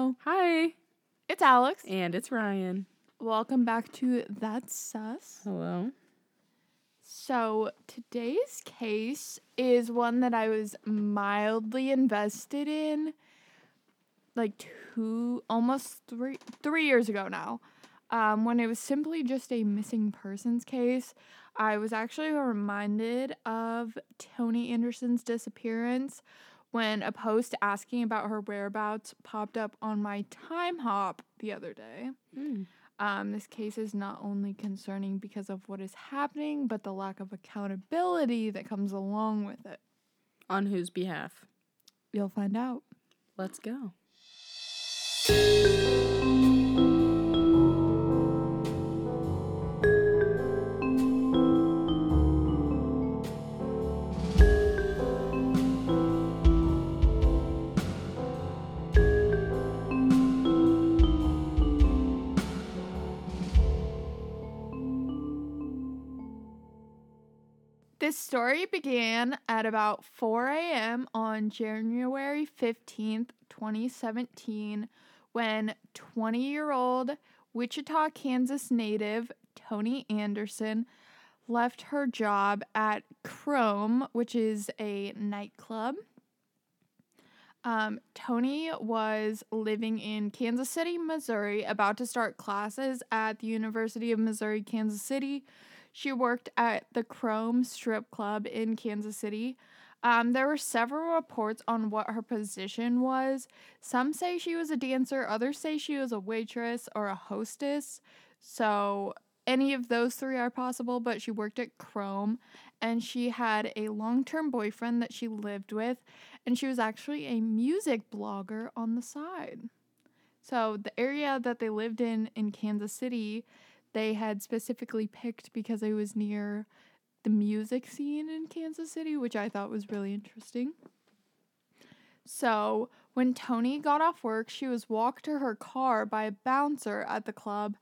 Hello, Hi. it's Alex. And it's Ryan. Welcome back to That's Sus. Hello. So, today's case is one that I was mildly invested in like two, almost three, three years ago now. Um, when it was simply just a missing persons case, I was actually reminded of Toni Anderson's disappearance when a post asking about her whereabouts popped up on my Timehop the other day. Mm. Um, this case is not only concerning because of what is happening, but the lack of accountability that comes along with it. On whose behalf? You'll find out. Let's go. This story began at about 4 a.m. on January 15th, 2017, when 20 year old Wichita, Kansas native Toni Anderson left her job at Chrome, which is a nightclub. Um, Toni was living in Kansas City, Missouri, about to start classes at the University of Missouri, Kansas City. She worked at the Chrome Strip Club in Kansas City. Um, there were several reports on what her position was. Some say she was a dancer, others say she was a waitress or a hostess. So, any of those three are possible, but she worked at Chrome and she had a long term boyfriend that she lived with, and she was actually a music blogger on the side. So, the area that they lived in in Kansas City, they had specifically picked because it was near the music scene in Kansas City, which I thought was really interesting. So, when Toni got off work, she was walked to her car by a bouncer at the club.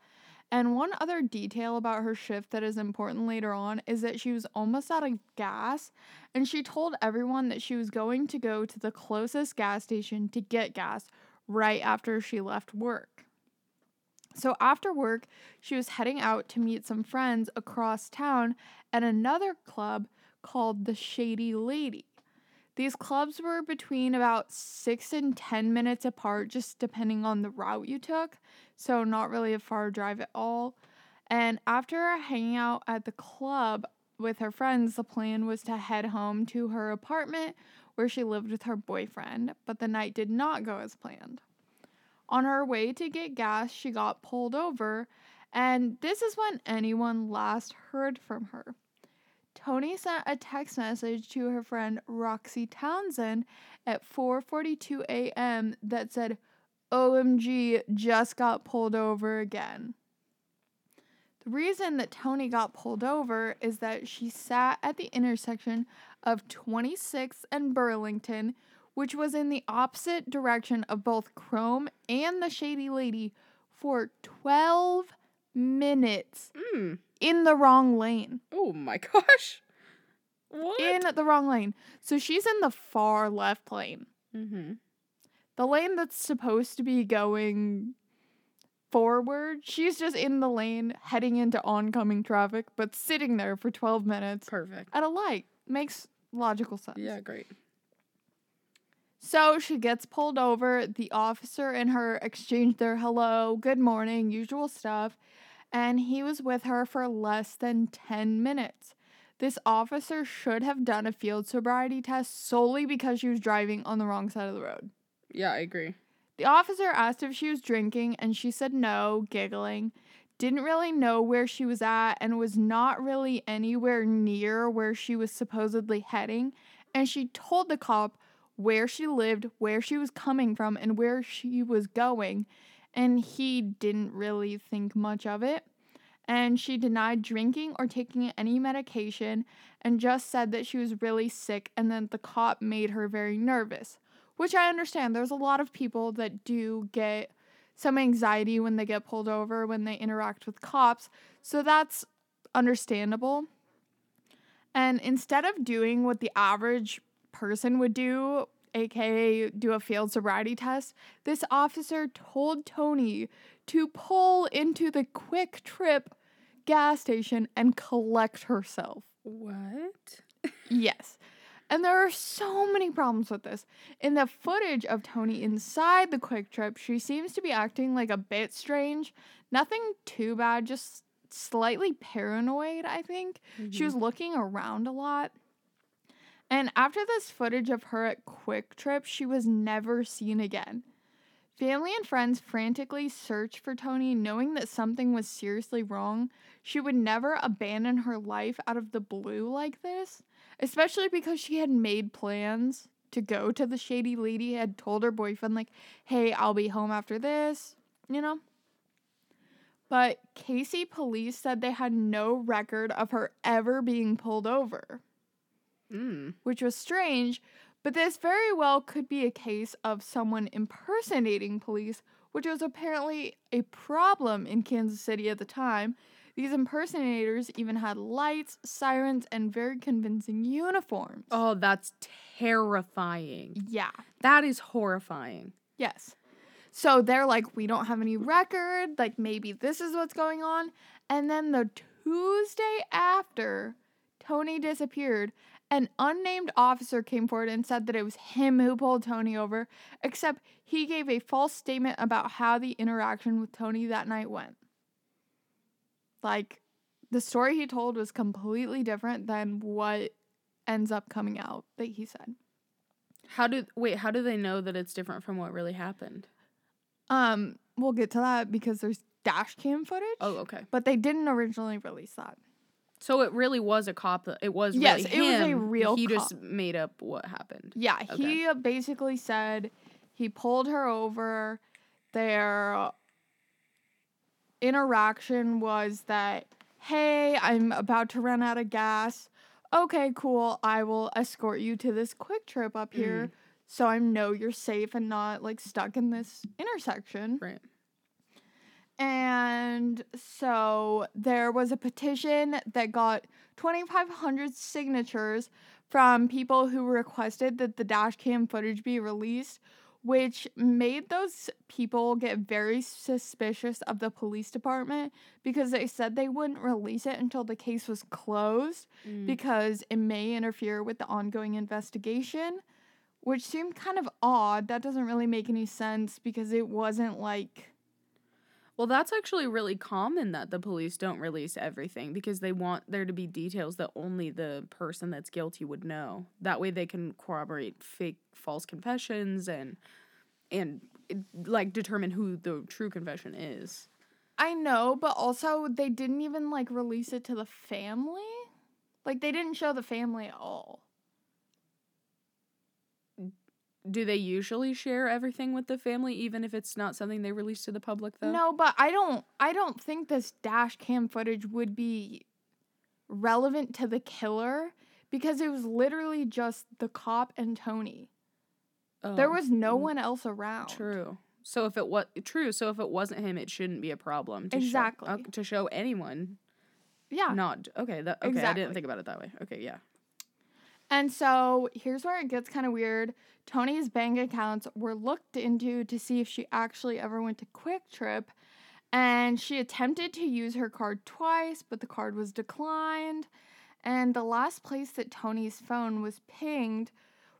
And one other detail about her shift that is important later on is that she was almost out of gas, and she told everyone that she was going to go to the closest gas station to get gas right after she left work. So after work, she was heading out to meet some friends across town at another club called the Shady Lady. These clubs were between about six and 10 minutes apart, just depending on the route you took. So, not really a far drive at all. And after hanging out at the club with her friends, the plan was to head home to her apartment where she lived with her boyfriend. But the night did not go as planned. On her way to get gas, she got pulled over, and this is when anyone last heard from her. Toni sent a text message to her friend Roxy Townsend at 4:42 a.m. that said, "OMG, just got pulled over again." The reason that Toni got pulled over is that she sat at the intersection of 26th and Burlington, which was in the opposite direction of both Chrome and the Shady Lady, for 12 minutes Mm. in the wrong lane. Oh my gosh. What? In the wrong lane. So she's in the far left lane. mm-hmm. The lane that's supposed to be going forward, she's just in the lane heading into oncoming traffic, but sitting there for 12 minutes Perfect. at a light. Makes logical sense. Yeah, great. So she gets pulled over. The officer and her exchange their hello, good morning, usual stuff. And he was with her for less than 10 minutes. This officer should have done a field sobriety test solely because she was driving on the wrong side of the road. Yeah, I agree. The officer asked if she was drinking, and she said no, giggling. Didn't really know where she was at and was not really anywhere near where she was supposedly heading. And she told the cop where she lived, where she was coming from, and where she was going. And he didn't really think much of it. And she denied drinking or taking any medication and just said that she was really sick and that the cop made her very nervous which I understand. There's a lot of people that do get some anxiety when they get pulled over, when they interact with cops. So that's understandable. And instead of doing what the average person would do, aka do a field sobriety test, this officer told Toni to pull into the QuikTrip gas station and collect herself. What? Yes. And there are so many problems with this. In the footage of Toni inside the QuikTrip, she seems to be acting like a bit strange. Nothing too bad, just slightly paranoid, I think. She was mm-hmm. looking around a lot. And after this footage of her at QuikTrip, she was never seen again. Family and friends frantically searched for Toni, knowing that something was seriously wrong. She would never abandon her life out of the blue like this, especially because she had made plans to go to the shady lady, had told her boyfriend, like, hey, I'll be home after this, you know? But KC police said they had no record of her ever being pulled over Mm. which was strange, but this very well could be a case of someone impersonating police, which was apparently a problem in Kansas City at the time. These impersonators even had lights, sirens, and very convincing uniforms. Oh, that's terrifying. Yeah. That is horrifying. Yes. So they're like, we don't have any record. Like, maybe this is what's going on. And then the Tuesday after Toni disappeared, an unnamed officer came forward and said that it was him who pulled Toni over, except he gave a false statement about how the interaction with Toni that night went. Like, the story he told was completely different than what ends up coming out that he said. How do wait, how do they know that it's different from what really happened? Um, we'll get to that because there's dash cam footage. Oh, okay. But they didn't originally release that. So it really was a cop. that- It was Yes, really it was a real He just made up what happened. Yeah, he basically said he pulled her over. Their interaction was that, hey, I'm about to run out of gas. Okay, cool. I will escort you to this QuikTrip up here mm. so I know you're safe and not like stuck in this intersection. Right. And so there was a petition that got 2,500 signatures from people who requested that the dash cam footage be released, which made those people get very suspicious of the police department because they said they wouldn't release it until the case was closed Mm. because it may interfere with the ongoing investigation, which seemed kind of odd. That doesn't really make any sense because it wasn't like. Well, that's actually really common that the police don't release everything because they want there to be details that only the person that's guilty would know. That way they can corroborate fake false confessions and and like determine who the true confession is. I know, but also they didn't even like release it to the family. Like they didn't show the family at all. Do they usually share everything with the family even if it's not something they release to the public though? No, but I don't I don't think this dash cam footage would be relevant to the killer because it was literally just the cop and Toni. Oh, there was no mm, one else around. True. So if it was true, so if it wasn't him, it shouldn't be a problem. To Exactly. Show, ok- to show anyone, Yeah. not okay. That okay. I didn't think about it that way. Okay, yeah. And so here's where it gets kind of weird. Toni's bank accounts were looked into to see if she actually ever went to QuikTrip. And she attempted to use her card twice, but the card was declined. And the last place that Toni's phone was pinged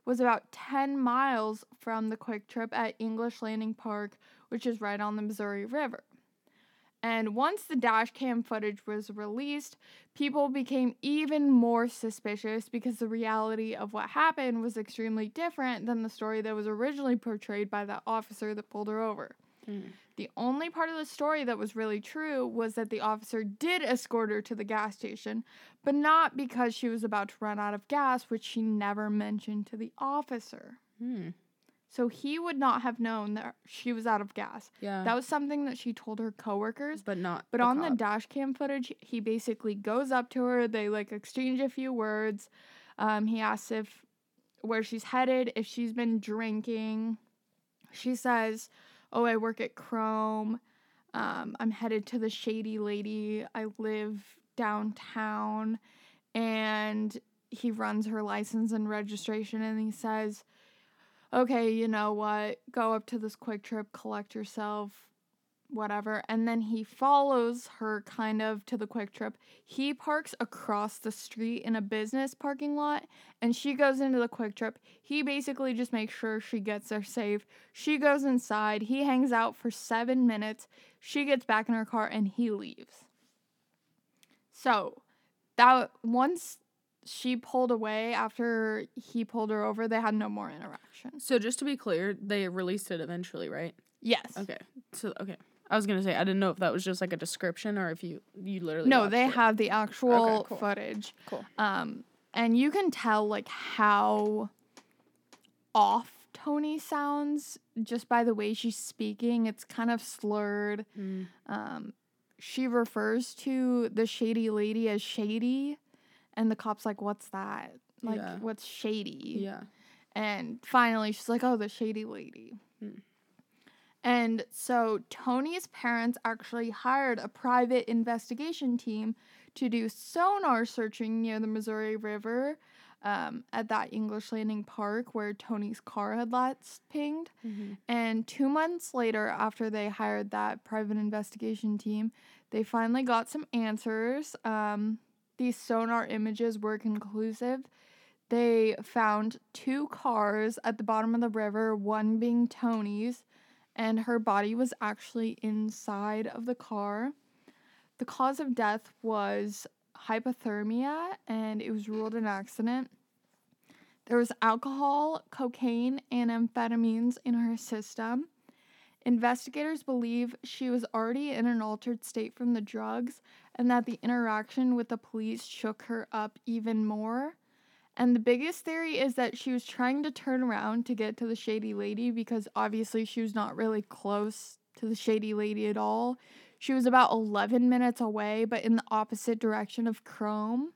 was about 10 miles from the QuikTrip at English Landing Park, which is right on the Missouri River. And once the dash cam footage was released, people became even more suspicious because the reality of what happened was extremely different than the story that was originally portrayed by that officer that pulled her over. Mm. The only part of the story that was really true was that the officer did escort her to the gas station, but not because she was about to run out of gas, which she never mentioned to the officer. Hmm. So he would not have known that she was out of gas. Yeah. That was something that she told her coworkers. but not. But a on the cop. dash cam footage, he basically goes up to her. They like exchange a few words. Um, he asks if where she's headed, if she's been drinking. She says, "Oh, I work at Chrome. Um, I'm headed to the Shady Lady. I live downtown." And he runs her license and registration, and he says, okay, you know what? Go up to this QuikTrip, collect yourself, whatever. And then he follows her kind of to the QuikTrip. He parks across the street in a business parking lot and she goes into the QuikTrip. He basically just makes sure she gets there safe. She goes inside. He hangs out for seven minutes. She gets back in her car and he leaves. So that once she pulled away after he pulled her over, they had no more interaction. So just to be clear, they released it eventually, right? Yes. Okay. So okay. I was gonna say I didn't know if that was just like a description or if you you literally No, they it. have the actual cool. footage. cool. Um, and you can tell like how off Toni sounds just by the way she's speaking. It's kind of slurred. Mm. Um, she refers to the shady lady as shady, and the cop's like, "What's that? Like, Yeah. what's shady?" Yeah. And finally, she's like, "Oh, the shady lady." Hmm. And so Toni's parents actually hired a private investigation team to do sonar searching near the Missouri River um, at that English Landing Park where Toni's car had last pinged. Mm-hmm. And two months later, after they hired that private investigation team, they finally got some answers. Um, these sonar images were conclusive. They found two cars at the bottom of the river, one being Toni's, and her body was actually inside of the car. The cause of death was hypothermia, and it was ruled an accident. There was alcohol, cocaine, and amphetamines in her system. Investigators believe she was already in an altered state from the drugs and that the interaction with the police shook her up even more. And the biggest theory is that she was trying to turn around to get to the shady lady because obviously she was not really close to the shady lady at all. She was about 11 minutes away, but in the opposite direction of Chrome.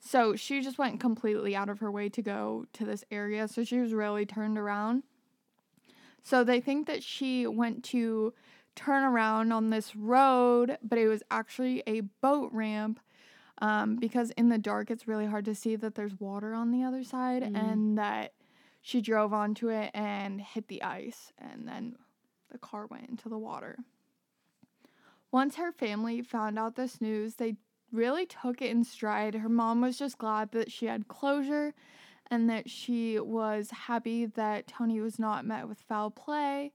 So she just went completely out of her way to go to this area. So she was really turned around. So they think that she went to turn around on this road, but it was actually a boat ramp um, because in the dark it's really hard to see that there's water on the other side Mhm. and that she drove onto it and hit the ice and then the car went into the water. Once her family found out this news, they really took it in stride. Her mom was just glad that she had closure and that she was happy that Toni was not met with foul play.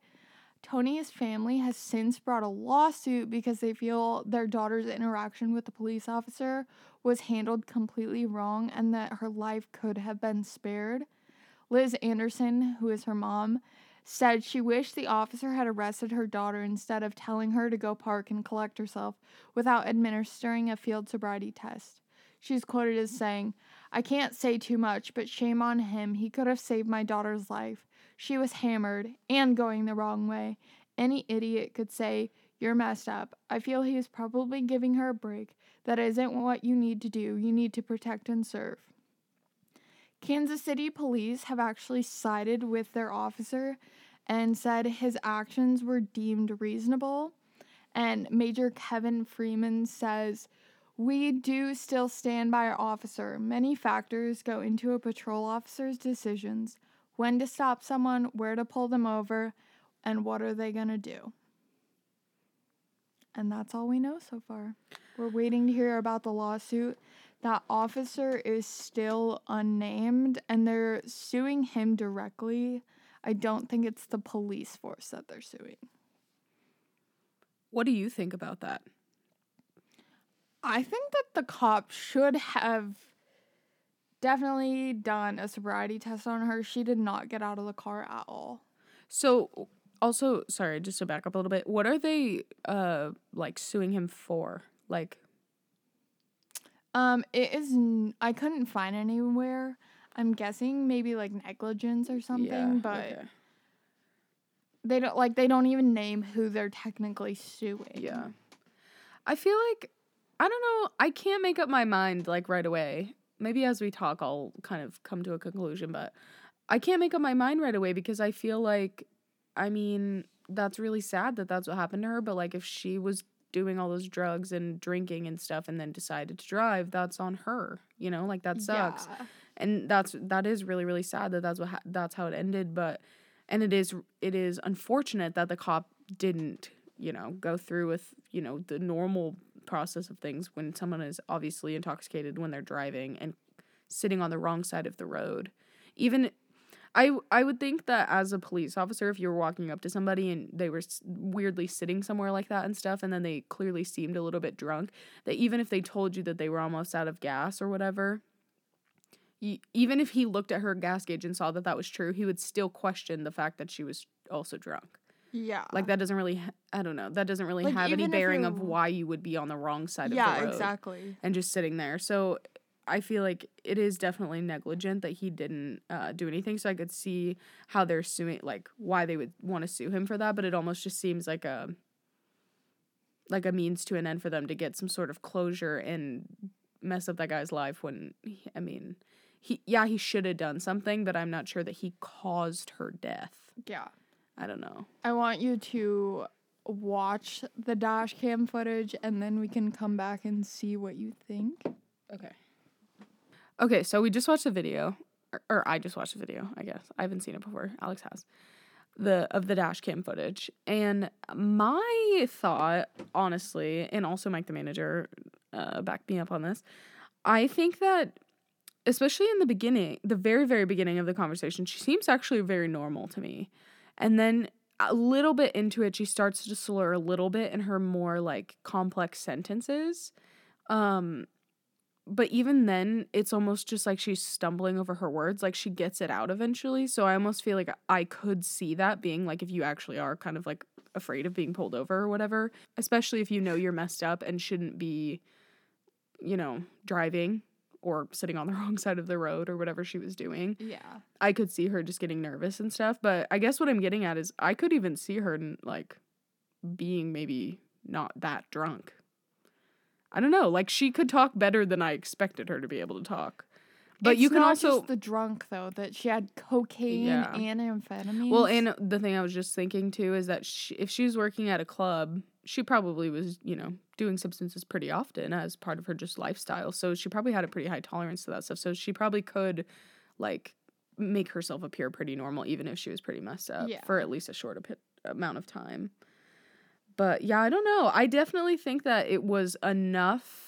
Toni's family has since brought a lawsuit because they feel their daughter's interaction with the police officer was handled completely wrong and that her life could have been spared. Liz Anderson, who is her mom, said she wished the officer had arrested her daughter instead of telling her to go park and collect herself without administering a field sobriety test. She's quoted as saying, I can't say too much, but shame on him. He could have saved my daughter's life. She was hammered and going the wrong way. Any idiot could say, You're messed up. I feel he is probably giving her a break. That isn't what you need to do. You need to protect and serve. Kansas City police have actually sided with their officer and said his actions were deemed reasonable. And Major Kevin Freeman says, We do still stand by our officer. Many factors go into a patrol officer's decisions when to stop someone, where to pull them over, and what are they going to do. And that's all we know so far. We're waiting to hear about the lawsuit. That officer is still unnamed and they're suing him directly. I don't think it's the police force that they're suing. What do you think about that? I think that the cop should have definitely done a sobriety test on her. She did not get out of the car at all. So also, sorry, just to back up a little bit, what are they uh like suing him for? Like Um, it is. N- I couldn't find anywhere. I'm guessing maybe like negligence or something, yeah, but okay. they don't like they don't even name who they're technically suing. Yeah. I feel like I don't know, I can't make up my mind like right away. Maybe as we talk I'll kind of come to a conclusion, but I can't make up my mind right away because I feel like I mean, that's really sad that that's what happened to her, but like if she was doing all those drugs and drinking and stuff and then decided to drive, that's on her, you know? Like that sucks. Yeah. and that's that is really really sad that that's what ha- that's how it ended but and it is it is unfortunate that the cop didn't you know go through with you know the normal process of things when someone is obviously intoxicated when they're driving and sitting on the wrong side of the road even I I would think that as a police officer, if you were walking up to somebody and they were weirdly sitting somewhere like that and stuff, and then they clearly seemed a little bit drunk, that even if they told you that they were almost out of gas or whatever, even if he looked at her gas gauge and saw that that was true, he would still question the fact that she was also drunk. Yeah. Like that doesn't really I don't know, that doesn't really Like, have any bearing of why you would be on the wrong side yeah, of the road Yeah, exactly. and just sitting there. So I feel like it is definitely negligent that he didn't uh, do anything. So I could see how they're suing, like why they would want to sue him for that. But it almost just seems like a like a means to an end for them to get some sort of closure and mess up that guy's life. When he, I mean, he yeah he should have done something, but I'm not sure that he caused her death. Yeah. I don't know. I want you to watch the dash cam footage and then we can come back and see what you think. Okay. Okay, so we just watched the video, or, or I just watched the video. I guess I haven't seen it before. Alex has the of the dash cam footage, and my thought, honestly, and also Mike the manager, uh, backed me up on this. I think that, especially in the beginning, the very very beginning of the conversation, she seems actually very normal to me, and then a little bit into it, she starts to slur a little bit in her more like complex sentences. Um, but even then it's almost just like she's stumbling over her words like she gets it out eventually so i almost feel like i could see that being like if you actually are kind of like afraid of being pulled over or whatever especially if you know you're messed up and shouldn't be you know driving or sitting on the wrong side of the road or whatever she was doing Yeah. i could see her just getting nervous and stuff but i guess what i'm getting at is i could even see her like being maybe not that drunk I don't know. Like she could talk better than I expected her to be able to talk. But It's you can also just the drunk though that she had cocaine Yeah. and amphetamines. well, and the thing I was just thinking too is that she, if she was working at a club, she probably was, you know, doing substances pretty often as part of her just lifestyle. So she probably had a pretty high tolerance to that stuff. So she probably could, like, make herself appear pretty normal, even if she was pretty messed up Yeah. for at least a short api- amount of time. But yeah, I don't know. I definitely think that it was enough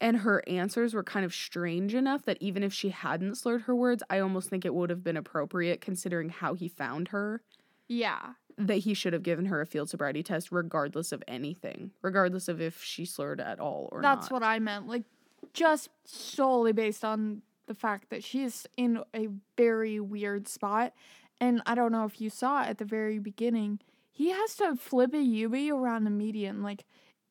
and her answers were kind of strange enough that even if she hadn't slurred her words, I almost think it would have been appropriate considering how he found her yeah. that he should have given her a field sobriety test regardless of anything, regardless of if she slurred at all or not. That's not. what I meant. Like just solely based on the fact that she's in a very weird spot. And I don't know if you saw at the very beginning, he has to flip a Yubi around the median. Like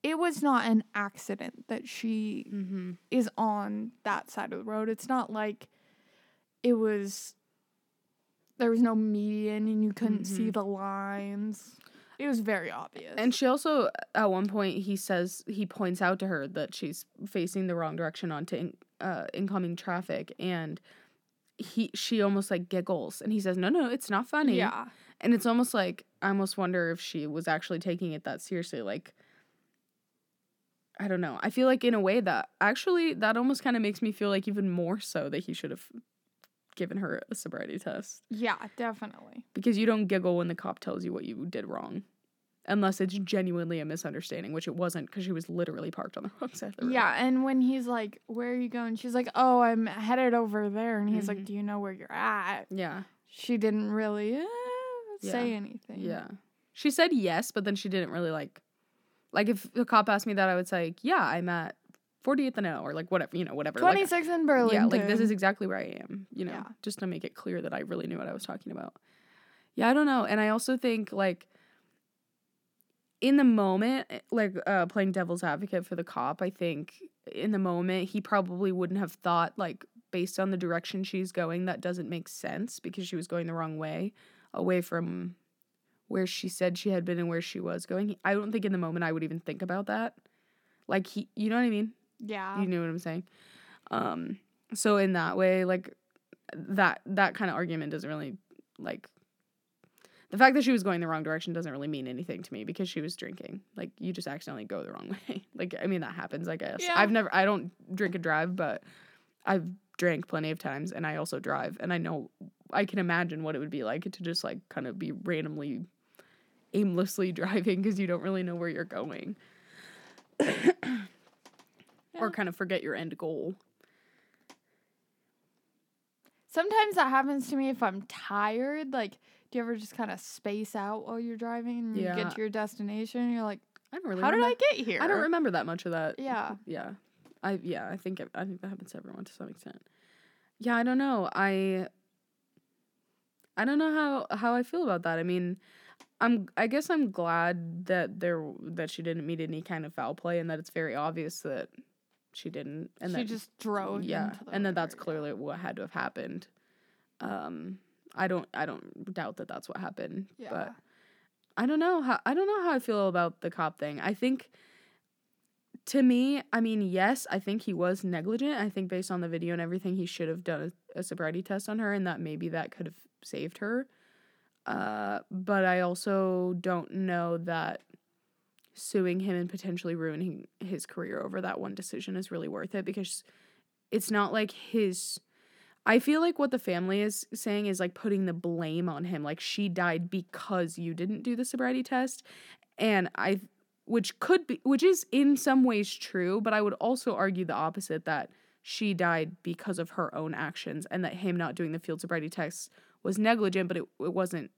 it was not an accident that she mm-hmm. is on that side of the road. It's not like it was there was no median and you couldn't see Mhm. the lines. It was very obvious. And she also, at one point, he says he points out to her that she's facing the wrong direction onto in, uh, incoming traffic, and he she almost like giggles, and he says, "No, no, it's not funny." yeah. and it's almost like I almost wonder if she was actually taking it that seriously. Like, I don't know. I feel like in a way that actually that almost kind of makes me feel like even more so that he should have given her a sobriety test Yeah, definitely. because you don't giggle when the cop tells you what you did wrong. Unless it's genuinely a misunderstanding, which it wasn't because she was literally parked on the wrong side of the road. Yeah, and when he's like, "Where are you going?" She's like, "Oh, I'm headed over there." And he's like, Mhm. "Do you know where you're at?" Yeah. She didn't really say Yeah. anything. Yeah. She said yes, but then she didn't really like like if the cop asked me that I would say, Yeah, I'm at 48th and O or like whatever, you know, whatever. Like, 26 in Berlin. yeah, like this is exactly where I am, you know, Yeah. just to make it clear that I really knew what I was talking about. Yeah, I don't know. And I also think like in the moment, eh, like uh playing devil's advocate for the cop, I think in the moment he probably wouldn't have thought like based on the direction she's going that doesn't make sense because she was going the wrong way, away from where she said she had been and where she was going. I don't think in the moment I would even think about that. Like he you know what I mean? Yeah. You know what I'm saying? Um, so in that way, like that that kind of argument doesn't really like the fact that she was going the wrong direction doesn't really mean anything to me because she was drinking. Like you just accidentally go the wrong way. like I mean that happens, I guess. Yeah. I've never I don't drink and drive, but I've drank plenty of times and I also drive and I know I can imagine what it would be like to just like kind of be randomly aimlessly driving because you don't really know where you're going or kind of forget your end goal. Sometimes that happens to me if I'm tired. Like, do you ever just kind of space out while you're driving and you get to your destination? And you're like, I don't really how did I get here? I don't remember that much of that. Yeah. Yeah. I yeah, I think it- I think that happens to everyone to some extent. Yeah, I don't know. I I don't know how how I feel about that. I mean, I'm I guess I'm glad that there that she didn't meet any kind of foul play and that it's very obvious that she didn't and she that just drove. yeah, and that that's clearly what had to have happened. Um I don't I don't doubt that that's what happened, Yeah. but I don't know how I don't know how I feel about the cop thing. I think to me, I mean, yes, I think he was negligent. I think based on the video and everything, he should have done a, a sobriety test on her, and that maybe that could have saved her. Uh, but I also don't know that suing him and potentially ruining his career over that one decision is really worth it because it's not like his. I feel like what the family is saying is like putting the blame on him, like she died because you didn't do the sobriety test, and I which could be which is in some ways true but i would also argue the opposite that she died because of her own actions and that him not doing the field sobriety test was negligent but it, it wasn't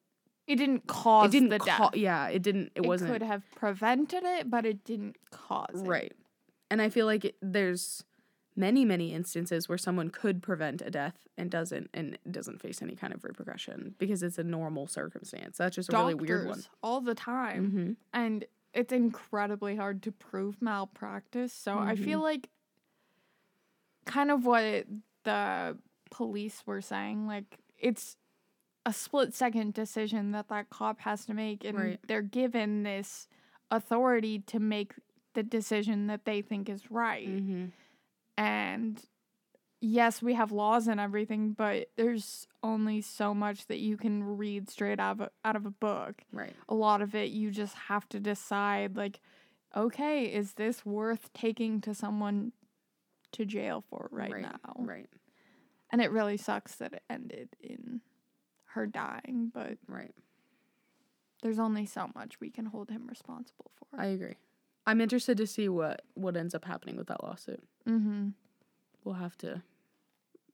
It didn't cause it didn't the ca- death. yeah it didn't it, It, wasn't could have prevented it, but it didn't cause it. right and i feel like it, there's many many instances where someone could prevent a death and doesn't and doesn't face any kind of repercussion because it's a normal circumstance that's just a really weird one all the time. mm-hmm. and it's incredibly hard to prove malpractice. So I Mm-hmm. feel like kind of what the police were saying, like it's a split second decision that that cop has to make, and Right. they're given this authority to make the decision that they think is right. Mm-hmm. And yes, we have laws and everything, but there's only so much that you can read straight out of a, out of a book right a lot of it you just have to decide like okay is this worth taking to someone to jail for right, right now right and it really sucks that it ended in her dying but right there's only so much we can hold him responsible for I agree. I'm interested to see what what ends up happening with that lawsuit. mm-hmm We'll have to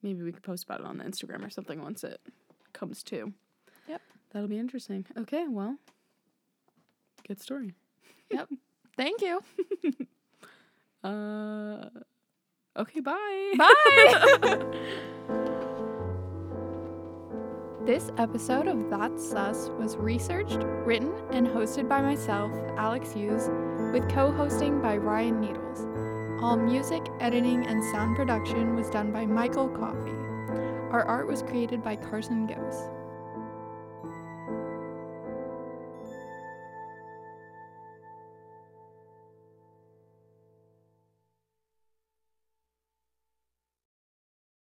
maybe we could post about it on the Instagram or something once it comes to. Yep. That'll be interesting. Okay, well. Good story. Yep. Thank you Uh Okay, bye. Bye. This episode of That's Sus was researched, written, and hosted by myself, Alex Hughes, with co hosting by Ryan Needles. All music, editing, and sound production was done by Michael Coffey. Our art was created by Carson Gose.